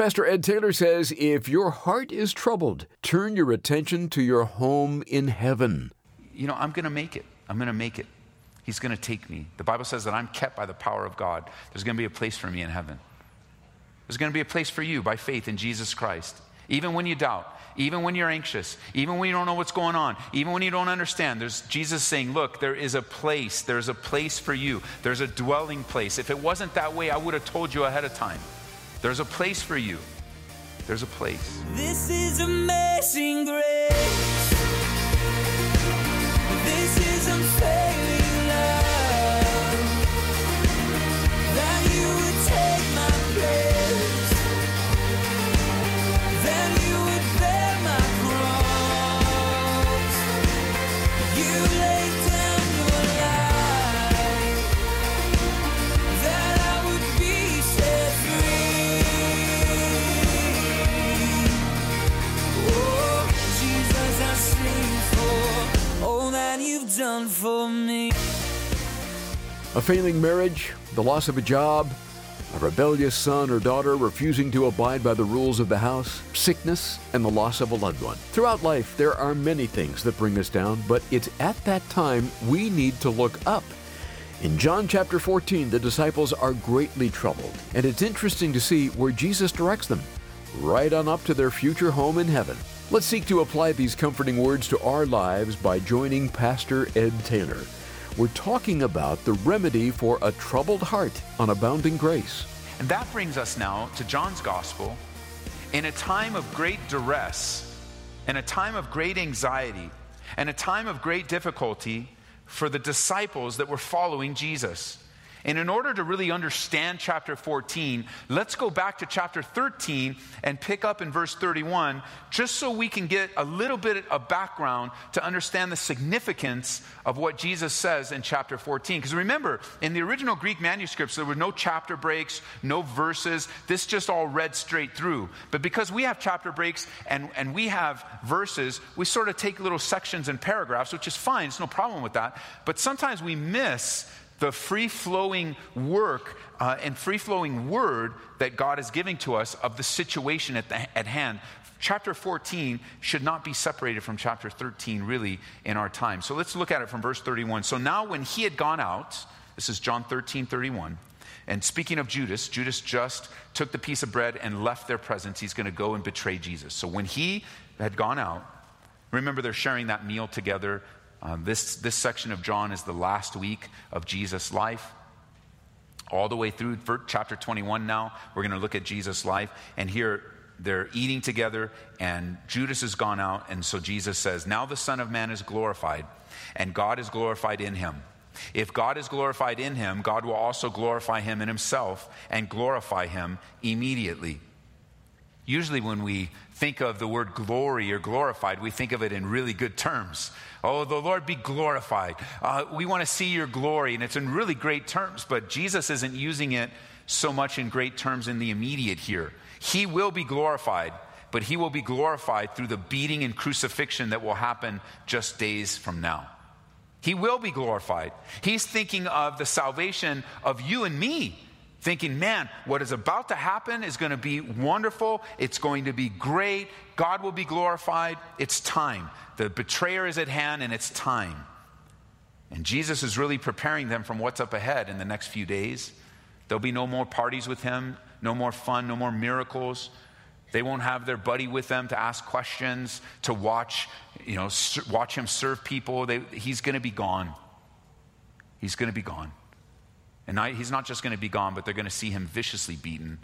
Pastor Ed Taylor says if your heart is troubled, turn your attention to your home in heaven. You know, I'm going to make it. I'm going to make it. He's going to take me. The Bible says that I'm kept by the power of God. There's going to be a place for me in heaven. There's going to be a place for you by faith in Jesus Christ. Even when you doubt, even when you're anxious, even when you don't know what's going on, even when you don't understand, there's Jesus saying, Look, there is a place. There's a place for you. There's a dwelling place. If it wasn't that way, I would have told you ahead of time. There's a place for you. There's a place. This is amazing grace. A failing marriage, the loss of a job, a rebellious son or daughter refusing to abide by the rules of the house, sickness, and the loss of a loved one. Throughout life, there are many things that bring us down, but it's at that time we need to look up. In John chapter 14, the disciples are greatly troubled, and it's interesting to see where Jesus directs them right on up to their future home in heaven. Let's seek to apply these comforting words to our lives by joining Pastor Ed Taylor. We're talking about the remedy for a troubled heart on Abounding Grace. And that brings us now to John's gospel. In a time of great duress, in a time of great anxiety, and a time of great difficulty for the disciples that were following Jesus. And in order to really understand chapter 14, let's go back to chapter 13 and pick up in verse 31, just so we can get a little bit of background to understand the significance of what Jesus says in chapter 14. Because remember, in the original Greek manuscripts, there were no chapter breaks, no verses. This just all read straight through. But because we have chapter breaks and, and we have verses, we sort of take little sections and paragraphs, which is fine, there's no problem with that. But sometimes we miss the free flowing work uh, and free flowing word that God is giving to us of the situation at, the, at hand. Chapter 14 should not be separated from chapter 13, really, in our time. So let's look at it from verse 31. So now, when he had gone out, this is John 13, 31. And speaking of Judas, Judas just took the piece of bread and left their presence. He's going to go and betray Jesus. So when he had gone out, remember they're sharing that meal together. Uh, this, this section of John is the last week of Jesus' life. All the way through chapter 21 now, we're going to look at Jesus' life. And here they're eating together, and Judas has gone out. And so Jesus says, Now the Son of Man is glorified, and God is glorified in him. If God is glorified in him, God will also glorify him in himself and glorify him immediately. Usually, when we think of the word glory or glorified, we think of it in really good terms. Oh, the Lord be glorified. Uh, we want to see your glory, and it's in really great terms, but Jesus isn't using it so much in great terms in the immediate here. He will be glorified, but he will be glorified through the beating and crucifixion that will happen just days from now. He will be glorified. He's thinking of the salvation of you and me thinking, man, what is about to happen is going to be wonderful. It's going to be great. God will be glorified. It's time. The betrayer is at hand and it's time. And Jesus is really preparing them from what's up ahead in the next few days. There'll be no more parties with him, no more fun, no more miracles. They won't have their buddy with them to ask questions, to watch, you know, watch him serve people. They, he's going to be gone. He's going to be gone. And I, he's not just going to be gone, but they're going to see him viciously beaten,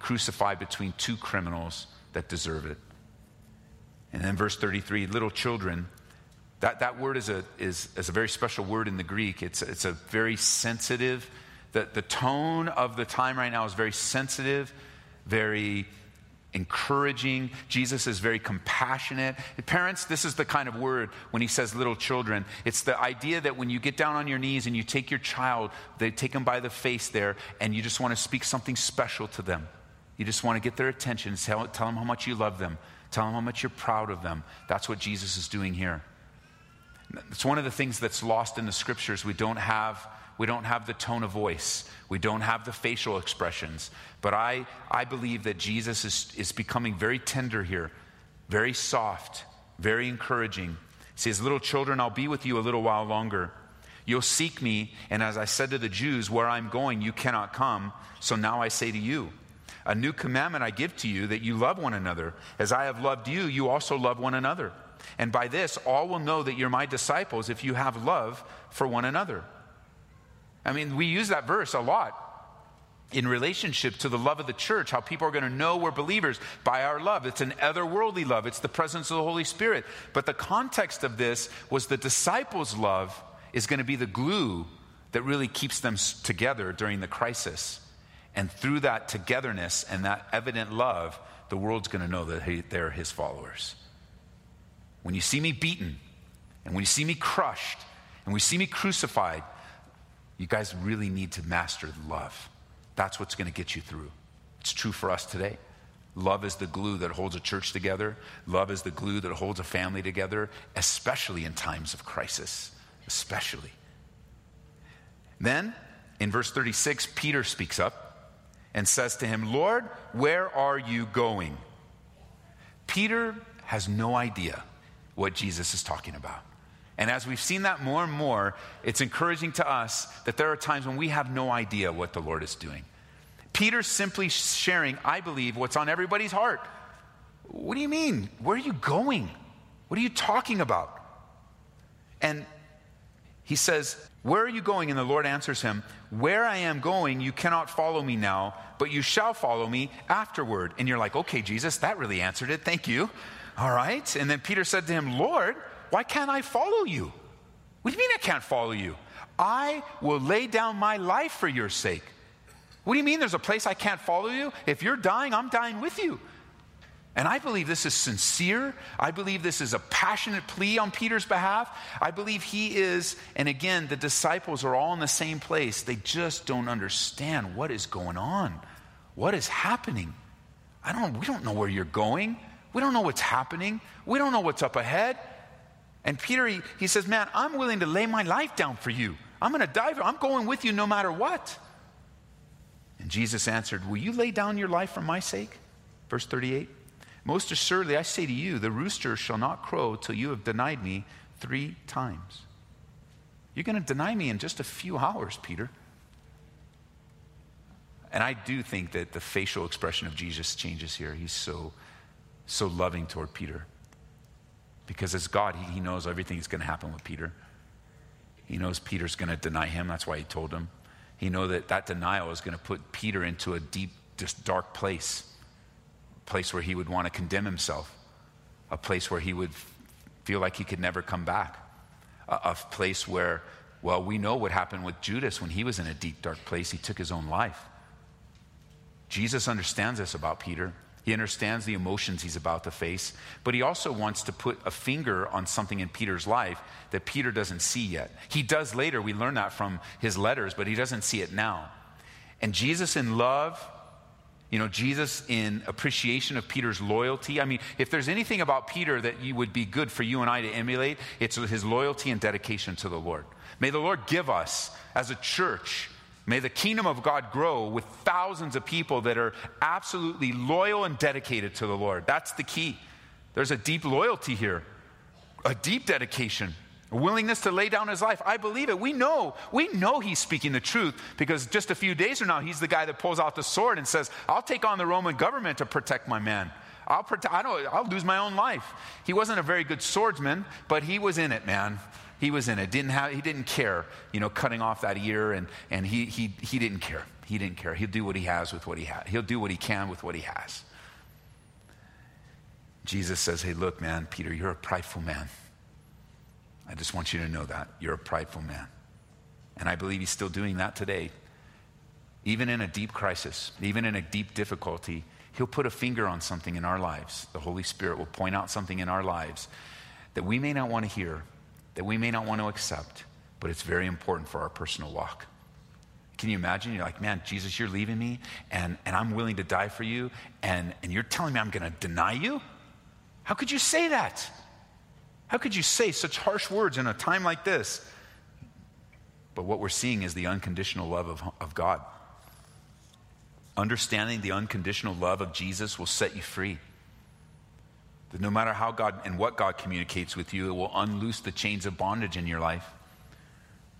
crucified between two criminals that deserve it. And then verse 33 little children. That, that word is a, is, is a very special word in the Greek. It's, it's a very sensitive, the, the tone of the time right now is very sensitive, very encouraging. Jesus is very compassionate. Parents, this is the kind of word when he says little children. It's the idea that when you get down on your knees and you take your child, they take them by the face there, and you just want to speak something special to them. You just want to get their attention, tell, tell them how much you love them, tell them how much you're proud of them. That's what Jesus is doing here. It's one of the things that's lost in the scriptures. We don't have We don't have the tone of voice. We don't have the facial expressions. But I, I believe that Jesus is, is becoming very tender here, very soft, very encouraging. He says, Little children, I'll be with you a little while longer. You'll seek me, and as I said to the Jews, where I'm going, you cannot come. So now I say to you, a new commandment I give to you that you love one another. As I have loved you, you also love one another. And by this, all will know that you're my disciples if you have love for one another. I mean, we use that verse a lot in relationship to the love of the church, how people are going to know we're believers by our love. It's an otherworldly love, it's the presence of the Holy Spirit. But the context of this was the disciples' love is going to be the glue that really keeps them together during the crisis. And through that togetherness and that evident love, the world's going to know that they're his followers. When you see me beaten, and when you see me crushed, and when you see me crucified, you guys really need to master love. That's what's going to get you through. It's true for us today. Love is the glue that holds a church together. Love is the glue that holds a family together, especially in times of crisis. Especially. Then, in verse 36, Peter speaks up and says to him, Lord, where are you going? Peter has no idea what Jesus is talking about. And as we've seen that more and more, it's encouraging to us that there are times when we have no idea what the Lord is doing. Peter's simply sharing, I believe, what's on everybody's heart. What do you mean? Where are you going? What are you talking about? And he says, Where are you going? And the Lord answers him, Where I am going, you cannot follow me now, but you shall follow me afterward. And you're like, Okay, Jesus, that really answered it. Thank you. All right. And then Peter said to him, Lord, why can't I follow you? What do you mean I can't follow you? I will lay down my life for your sake. What do you mean there's a place I can't follow you? If you're dying, I'm dying with you. And I believe this is sincere. I believe this is a passionate plea on Peter's behalf. I believe he is, and again, the disciples are all in the same place. They just don't understand what is going on, what is happening. I don't, we don't know where you're going. We don't know what's happening. We don't know what's up ahead. And Peter, he, he says, Man, I'm willing to lay my life down for you. I'm going to die. I'm going with you no matter what. And Jesus answered, Will you lay down your life for my sake? Verse 38. Most assuredly, I say to you, the rooster shall not crow till you have denied me three times. You're going to deny me in just a few hours, Peter. And I do think that the facial expression of Jesus changes here. He's so, so loving toward Peter. Because as God, he, he knows everything that's going to happen with Peter. He knows Peter's going to deny him. That's why he told him. He knows that that denial is going to put Peter into a deep, just dark place, a place where he would want to condemn himself, a place where he would feel like he could never come back, a, a place where, well, we know what happened with Judas when he was in a deep, dark place. He took his own life. Jesus understands this about Peter. He understands the emotions he's about to face, but he also wants to put a finger on something in Peter's life that Peter doesn't see yet. He does later, we learn that from his letters, but he doesn't see it now. And Jesus, in love, you know, Jesus in appreciation of Peter's loyalty. I mean, if there's anything about Peter that you would be good for you and I to emulate, it's his loyalty and dedication to the Lord. May the Lord give us as a church May the kingdom of God grow with thousands of people that are absolutely loyal and dedicated to the Lord. That's the key. There's a deep loyalty here, a deep dedication, a willingness to lay down his life. I believe it. We know, we know he's speaking the truth because just a few days from now, he's the guy that pulls out the sword and says, I'll take on the Roman government to protect my man. I'll, protect, I don't, I'll lose my own life. He wasn't a very good swordsman, but he was in it, man. He was in it. Didn't have, he didn't care, you know, cutting off that ear, and, and he, he, he didn't care. He didn't care. He'll do what he has with what he has. He'll do what he can with what he has. Jesus says, Hey, look, man, Peter, you're a prideful man. I just want you to know that. You're a prideful man. And I believe he's still doing that today. Even in a deep crisis, even in a deep difficulty, he'll put a finger on something in our lives. The Holy Spirit will point out something in our lives that we may not want to hear, that we may not want to accept, but it's very important for our personal walk. Can you imagine? You're like, man, Jesus, you're leaving me, and, and I'm willing to die for you, and, and you're telling me I'm going to deny you? How could you say that? How could you say such harsh words in a time like this? But what we're seeing is the unconditional love of, of God. Understanding the unconditional love of Jesus will set you free. That no matter how God and what God communicates with you, it will unloose the chains of bondage in your life.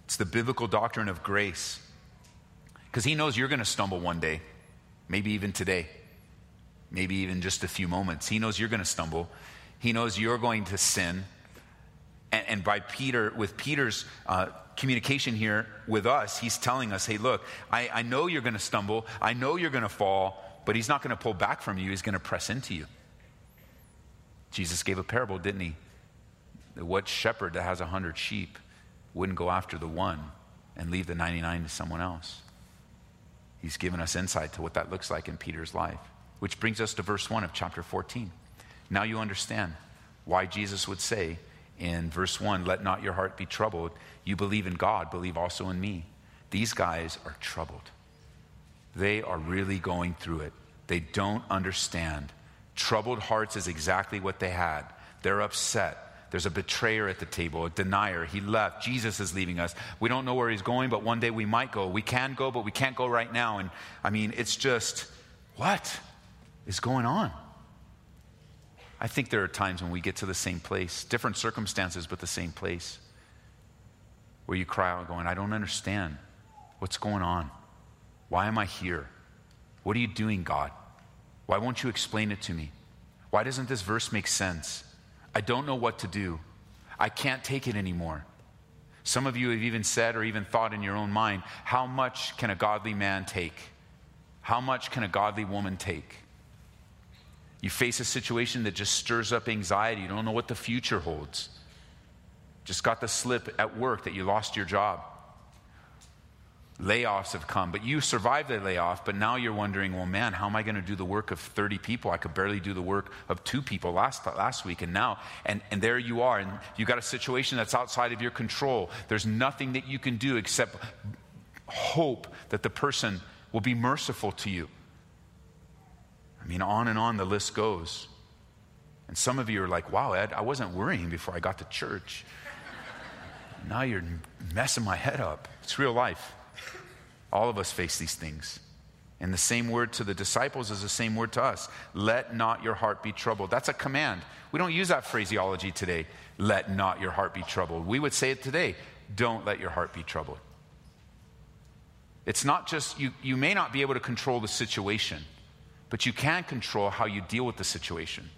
It's the biblical doctrine of grace. Because He knows you're going to stumble one day, maybe even today, maybe even just a few moments. He knows you're going to stumble. He knows you're going to sin. And, and by Peter, with Peter's uh, communication here with us, he's telling us, hey, look, I, I know you're going to stumble. I know you're going to fall, but he's not going to pull back from you. He's going to press into you. Jesus gave a parable, didn't he? What shepherd that has a hundred sheep wouldn't go after the one and leave the 99 to someone else? He's given us insight to what that looks like in Peter's life, which brings us to verse 1 of chapter 14. Now you understand why Jesus would say in verse 1 Let not your heart be troubled. You believe in God, believe also in me. These guys are troubled. They are really going through it. They don't understand. Troubled hearts is exactly what they had. They're upset. There's a betrayer at the table, a denier. He left. Jesus is leaving us. We don't know where he's going, but one day we might go. We can go, but we can't go right now. And I mean, it's just, what is going on? I think there are times when we get to the same place, different circumstances, but the same place, where you cry out, going, I don't understand. What's going on? Why am I here? What are you doing, God? Why won't you explain it to me? Why doesn't this verse make sense? I don't know what to do. I can't take it anymore. Some of you have even said or even thought in your own mind, how much can a godly man take? How much can a godly woman take? You face a situation that just stirs up anxiety. You don't know what the future holds. Just got the slip at work that you lost your job. Layoffs have come, but you survived the layoff, but now you're wondering, well, man, how am I going to do the work of 30 people? I could barely do the work of two people last, last week, and now, and, and there you are, and you've got a situation that's outside of your control. There's nothing that you can do except hope that the person will be merciful to you. I mean, on and on the list goes. And some of you are like, wow, Ed, I wasn't worrying before I got to church. Now you're messing my head up. It's real life. All of us face these things. And the same word to the disciples is the same word to us. Let not your heart be troubled. That's a command. We don't use that phraseology today. Let not your heart be troubled. We would say it today. Don't let your heart be troubled. It's not just, you, you may not be able to control the situation. But you can control how you deal with the situation,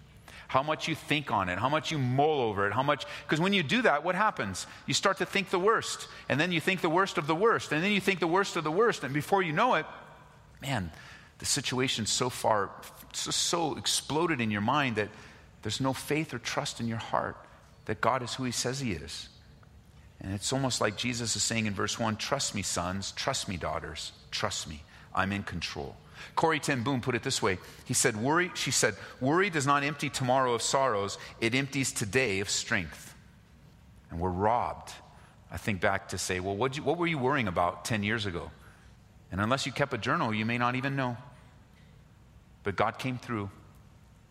how much you think on it, how much you mull over it, how much. Because when you do that, what happens? You start to think the worst, and then you think the worst of the worst, and then you think the worst of the worst, and before you know it, man, the situation's so far, so, so exploded in your mind that there's no faith or trust in your heart that God is who He says He is. And it's almost like Jesus is saying in verse 1 Trust me, sons, trust me, daughters, trust me. I'm in control. Corrie ten Boom put it this way. He said, Worry, she said, worry does not empty tomorrow of sorrows, it empties today of strength. And we're robbed. I think back to say, well, what, you, what were you worrying about 10 years ago? And unless you kept a journal, you may not even know. But God came through,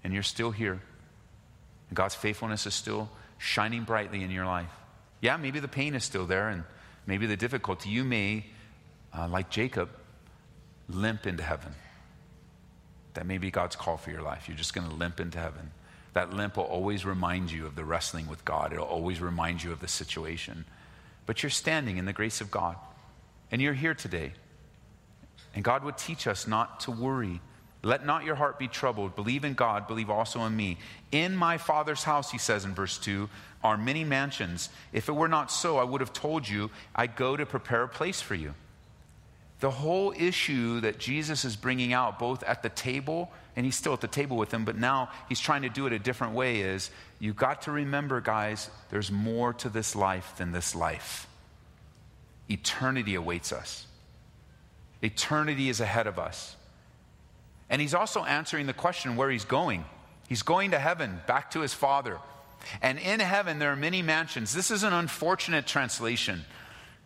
and you're still here. And God's faithfulness is still shining brightly in your life. Yeah, maybe the pain is still there, and maybe the difficulty. You may, uh, like Jacob, limp into heaven. That may be God's call for your life. You're just going to limp into heaven. That limp will always remind you of the wrestling with God, it'll always remind you of the situation. But you're standing in the grace of God, and you're here today. And God would teach us not to worry. Let not your heart be troubled. Believe in God, believe also in me. In my Father's house, he says in verse 2, are many mansions. If it were not so, I would have told you, I go to prepare a place for you. The whole issue that Jesus is bringing out, both at the table, and he's still at the table with them, but now he's trying to do it a different way, is you've got to remember, guys, there's more to this life than this life. Eternity awaits us, eternity is ahead of us. And he's also answering the question where he's going. He's going to heaven, back to his Father. And in heaven, there are many mansions. This is an unfortunate translation.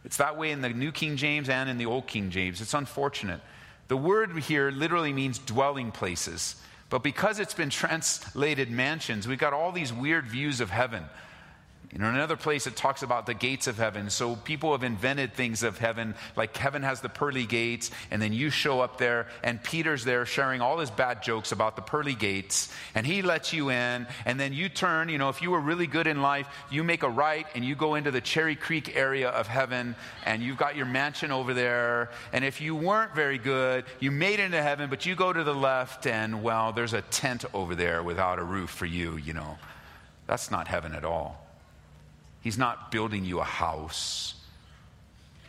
It's that way in the New King James and in the Old King James. It's unfortunate. The word here literally means dwelling places. But because it's been translated mansions, we've got all these weird views of heaven. In another place it talks about the gates of heaven. So people have invented things of heaven, like heaven has the pearly gates, and then you show up there, and Peter's there sharing all his bad jokes about the pearly gates, and he lets you in, and then you turn. You know, if you were really good in life, you make a right and you go into the Cherry Creek area of heaven, and you've got your mansion over there. And if you weren't very good, you made it into heaven, but you go to the left, and well, there's a tent over there without a roof for you, you know. That's not heaven at all. He's not building you a house.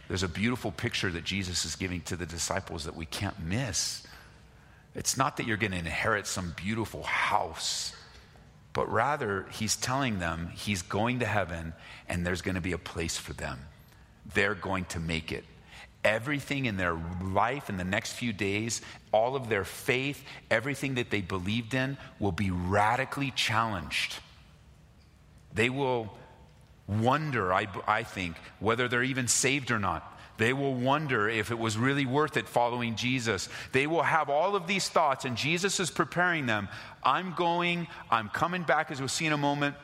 There's a beautiful picture that Jesus is giving to the disciples that we can't miss. It's not that you're going to inherit some beautiful house, but rather, he's telling them he's going to heaven and there's going to be a place for them. They're going to make it. Everything in their life in the next few days, all of their faith, everything that they believed in will be radically challenged. They will wonder, I, I think, whether they're even saved or not. They will wonder if it was really worth it following Jesus. They will have all of these thoughts, and Jesus is preparing them. I'm going, I'm coming back, as we'll see in a moment.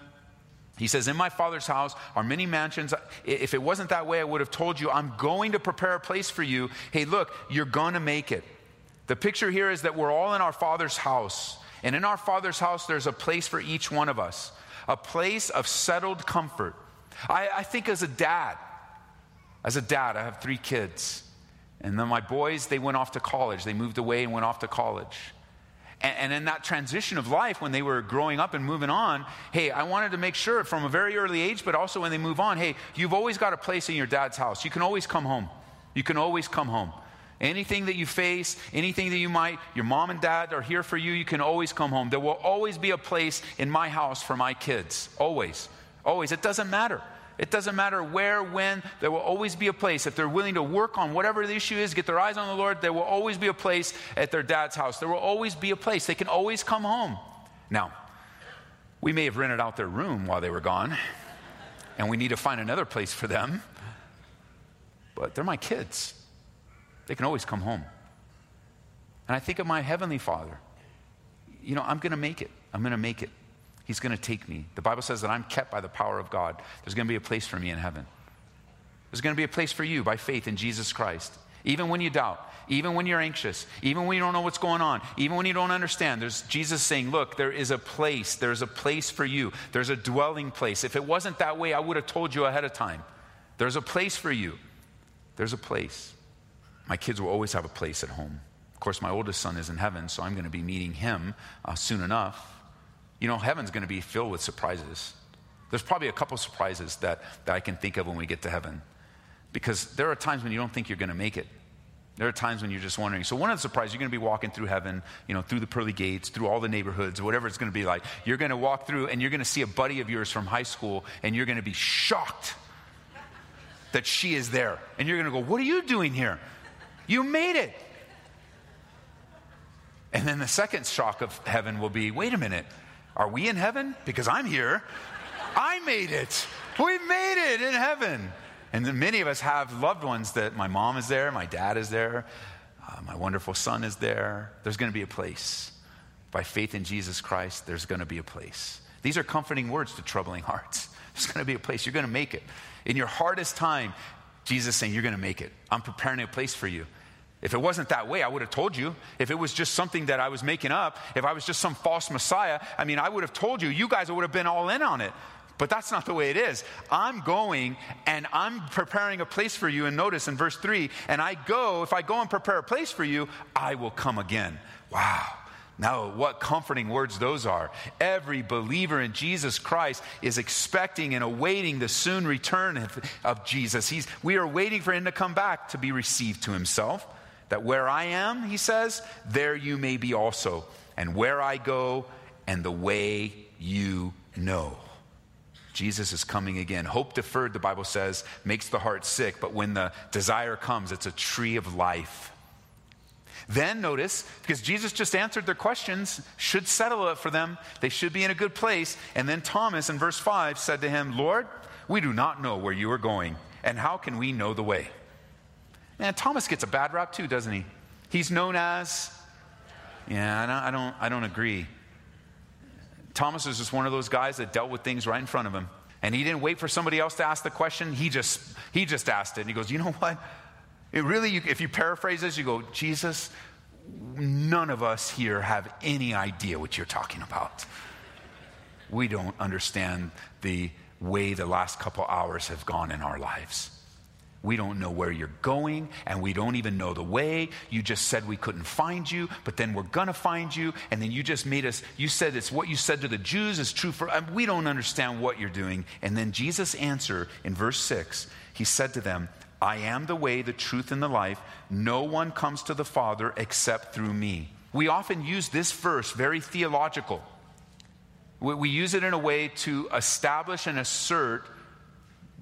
He says, In my Father's house are many mansions. If it wasn't that way, I would have told you, I'm going to prepare a place for you. Hey, look, you're going to make it. The picture here is that we're all in our Father's house. And in our Father's house, there's a place for each one of us, a place of settled comfort I, I think as a dad, as a dad, I have three kids. And then my boys, they went off to college. They moved away and went off to college. And, and, in that transition of life, when they were growing up and moving on, hey, I wanted to make sure from a very early age, but also when they move on, hey, you've always got a place in your dad's house. You can always come home. You can always come home. Anything that you face, anything that you might, your mom and dad are here for you, you can always come home. There will always be a place in my house for my kids. Always. Always. It doesn't matter. It doesn't matter where, when, there will always be a place. If they're willing to work on whatever the issue is, get their eyes on the Lord, there will always be a place at their dad's house. There will always be a place. They can always come home. Now, we may have rented out their room while they were gone, and we need to find another place for them, but they're my kids. They can always come home. And I think of my Heavenly Father. You know, I'm going to make it. I'm going to make it. He's going to take me. The Bible says that I'm kept by the power of God. There's going to be a place for me in heaven. There's going to be a place for you by faith in Jesus Christ. Even when you doubt, even when you're anxious, even when you don't know what's going on, even when you don't understand, there's Jesus saying, Look, there is a place. There's a place for you. There's a dwelling place. If it wasn't that way, I would have told you ahead of time. There's a place for you. There's a place. My kids will always have a place at home. Of course, my oldest son is in heaven, so I'm going to be meeting him uh, soon enough. You know, heaven's going to be filled with surprises. There's probably a couple surprises that, that I can think of when we get to heaven. Because there are times when you don't think you're going to make it. There are times when you're just wondering. So, one of the surprises, you're going to be walking through heaven, you know, through the pearly gates, through all the neighborhoods, whatever it's going to be like. You're going to walk through and you're going to see a buddy of yours from high school, and you're going to be shocked that she is there. And you're going to go, What are you doing here? You made it. And then the second shock of heaven will be Wait a minute. Are we in heaven? Because I'm here. I made it. We made it in heaven. And many of us have loved ones that my mom is there, my dad is there, uh, my wonderful son is there. There's going to be a place. By faith in Jesus Christ, there's going to be a place. These are comforting words to troubling hearts. There's going to be a place. You're going to make it. In your hardest time, Jesus saying, You're going to make it. I'm preparing a place for you. If it wasn't that way, I would have told you. If it was just something that I was making up, if I was just some false Messiah, I mean, I would have told you. You guys would have been all in on it. But that's not the way it is. I'm going and I'm preparing a place for you. And notice in verse 3 and I go, if I go and prepare a place for you, I will come again. Wow. Now, what comforting words those are. Every believer in Jesus Christ is expecting and awaiting the soon return of, of Jesus. He's, we are waiting for him to come back to be received to himself. That where I am, he says, there you may be also. And where I go, and the way you know. Jesus is coming again. Hope deferred, the Bible says, makes the heart sick, but when the desire comes, it's a tree of life. Then notice, because Jesus just answered their questions, should settle it for them. They should be in a good place. And then Thomas in verse 5 said to him, Lord, we do not know where you are going, and how can we know the way? Man, Thomas gets a bad rap too, doesn't he? He's known as, yeah, I don't, I don't, I don't agree. Thomas is just one of those guys that dealt with things right in front of him. And he didn't wait for somebody else to ask the question. He just, he just asked it. And he goes, You know what? It really, you, if you paraphrase this, you go, Jesus, none of us here have any idea what you're talking about. We don't understand the way the last couple hours have gone in our lives. We don't know where you're going, and we don't even know the way. You just said we couldn't find you, but then we're gonna find you, and then you just made us, you said it's what you said to the Jews is true for, us. we don't understand what you're doing. And then Jesus' answer in verse 6, he said to them, I am the way, the truth, and the life. No one comes to the Father except through me. We often use this verse very theological. We use it in a way to establish and assert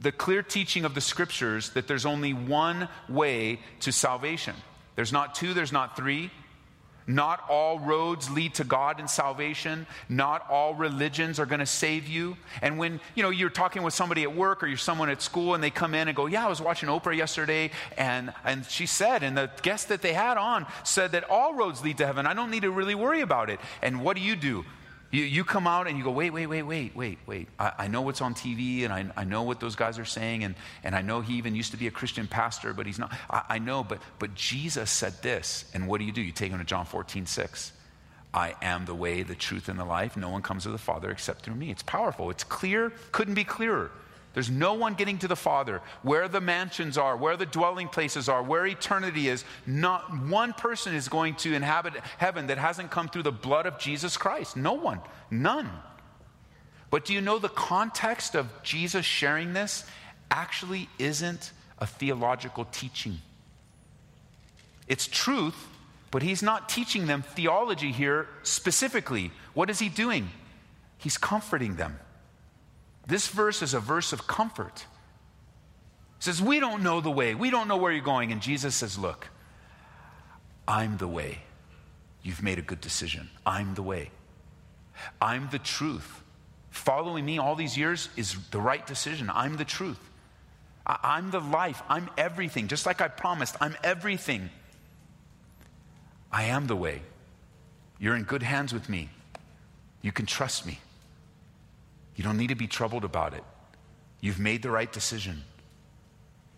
the clear teaching of the scriptures that there's only one way to salvation. There's not two, there's not three. Not all roads lead to God and salvation. Not all religions are going to save you. And when, you know, you're talking with somebody at work or you're someone at school and they come in and go, "Yeah, I was watching Oprah yesterday and and she said and the guest that they had on said that all roads lead to heaven. I don't need to really worry about it." And what do you do? You, you come out and you go, wait, wait, wait, wait, wait, wait. I, I know what's on TV and I, I know what those guys are saying, and, and I know he even used to be a Christian pastor, but he's not. I, I know, but, but Jesus said this. And what do you do? You take him to John 14, 6. I am the way, the truth, and the life. No one comes to the Father except through me. It's powerful. It's clear. Couldn't be clearer. There's no one getting to the Father. Where the mansions are, where the dwelling places are, where eternity is, not one person is going to inhabit heaven that hasn't come through the blood of Jesus Christ. No one. None. But do you know the context of Jesus sharing this actually isn't a theological teaching? It's truth, but he's not teaching them theology here specifically. What is he doing? He's comforting them. This verse is a verse of comfort. It says, We don't know the way. We don't know where you're going. And Jesus says, Look, I'm the way. You've made a good decision. I'm the way. I'm the truth. Following me all these years is the right decision. I'm the truth. I- am the life. I'm everything. Just like I promised, I'm everything. I am the way. You're in good hands with me. You can trust me. You don't need to be troubled about it. You've made the right decision.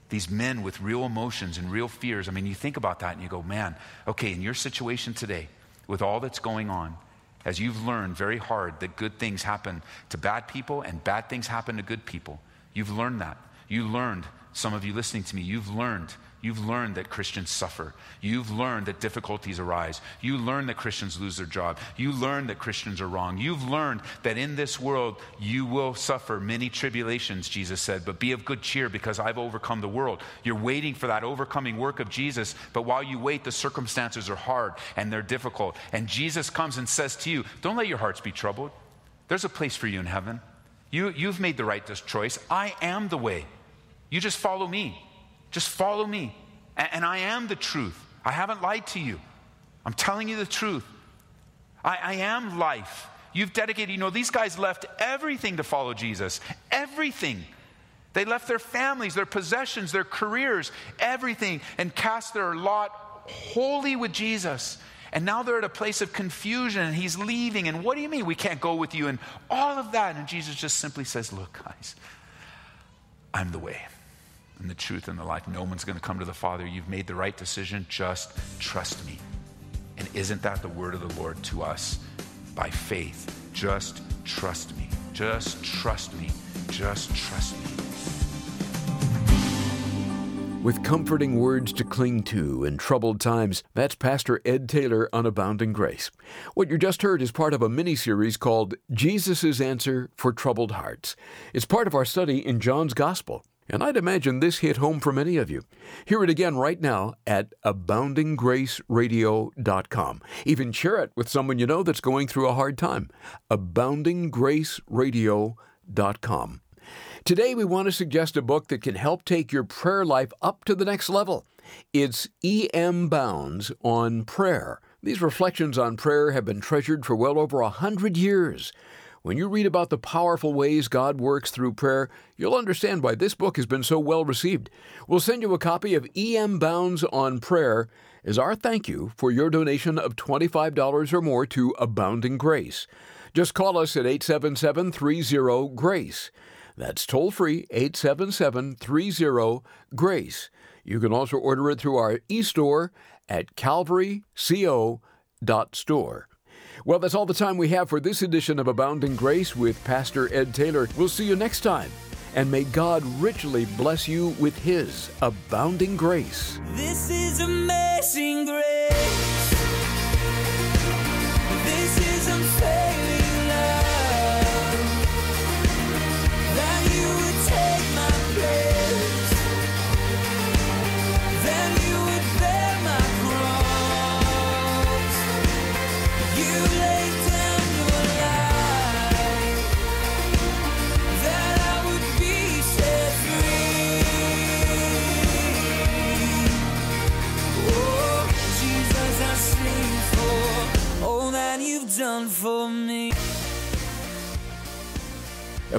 These men with real emotions and real fears, I mean, you think about that and you go, man, okay, in your situation today, with all that's going on, as you've learned very hard that good things happen to bad people and bad things happen to good people, you've learned that. You learned, some of you listening to me, you've learned You've learned that Christians suffer. You've learned that difficulties arise. You learn that Christians lose their job. You learn that Christians are wrong. You've learned that in this world you will suffer many tribulations, Jesus said, but be of good cheer because I've overcome the world. You're waiting for that overcoming work of Jesus, but while you wait, the circumstances are hard and they're difficult. And Jesus comes and says to you, Don't let your hearts be troubled. There's a place for you in heaven. You, you've made the right choice. I am the way. You just follow me. Just follow me. And I am the truth. I haven't lied to you. I'm telling you the truth. I, I am life. You've dedicated, you know, these guys left everything to follow Jesus. Everything. They left their families, their possessions, their careers, everything, and cast their lot wholly with Jesus. And now they're at a place of confusion and he's leaving. And what do you mean we can't go with you? And all of that. And Jesus just simply says, Look, guys, I'm the way and the truth and the life. No one's going to come to the Father. You've made the right decision. Just trust me. And isn't that the word of the Lord to us by faith? Just trust me. Just trust me. Just trust me. With comforting words to cling to in troubled times, that's Pastor Ed Taylor on Abounding Grace. What you just heard is part of a mini series called Jesus' Answer for Troubled Hearts. It's part of our study in John's Gospel. And I'd imagine this hit home for many of you. Hear it again right now at aboundinggraceradio.com. Even share it with someone you know that's going through a hard time. aboundinggraceradio.com. Today, we want to suggest a book that can help take your prayer life up to the next level. It's E.M. Bounds on Prayer. These reflections on prayer have been treasured for well over a hundred years. When you read about the powerful ways God works through prayer, you'll understand why this book has been so well received. We'll send you a copy of E.M. Bounds on Prayer as our thank you for your donation of $25 or more to Abounding Grace. Just call us at 877 30 GRACE. That's toll free 877 30 GRACE. You can also order it through our e store at calvaryco.store. Well, that's all the time we have for this edition of Abounding Grace with Pastor Ed Taylor. We'll see you next time. And may God richly bless you with His abounding grace. This is amazing grace.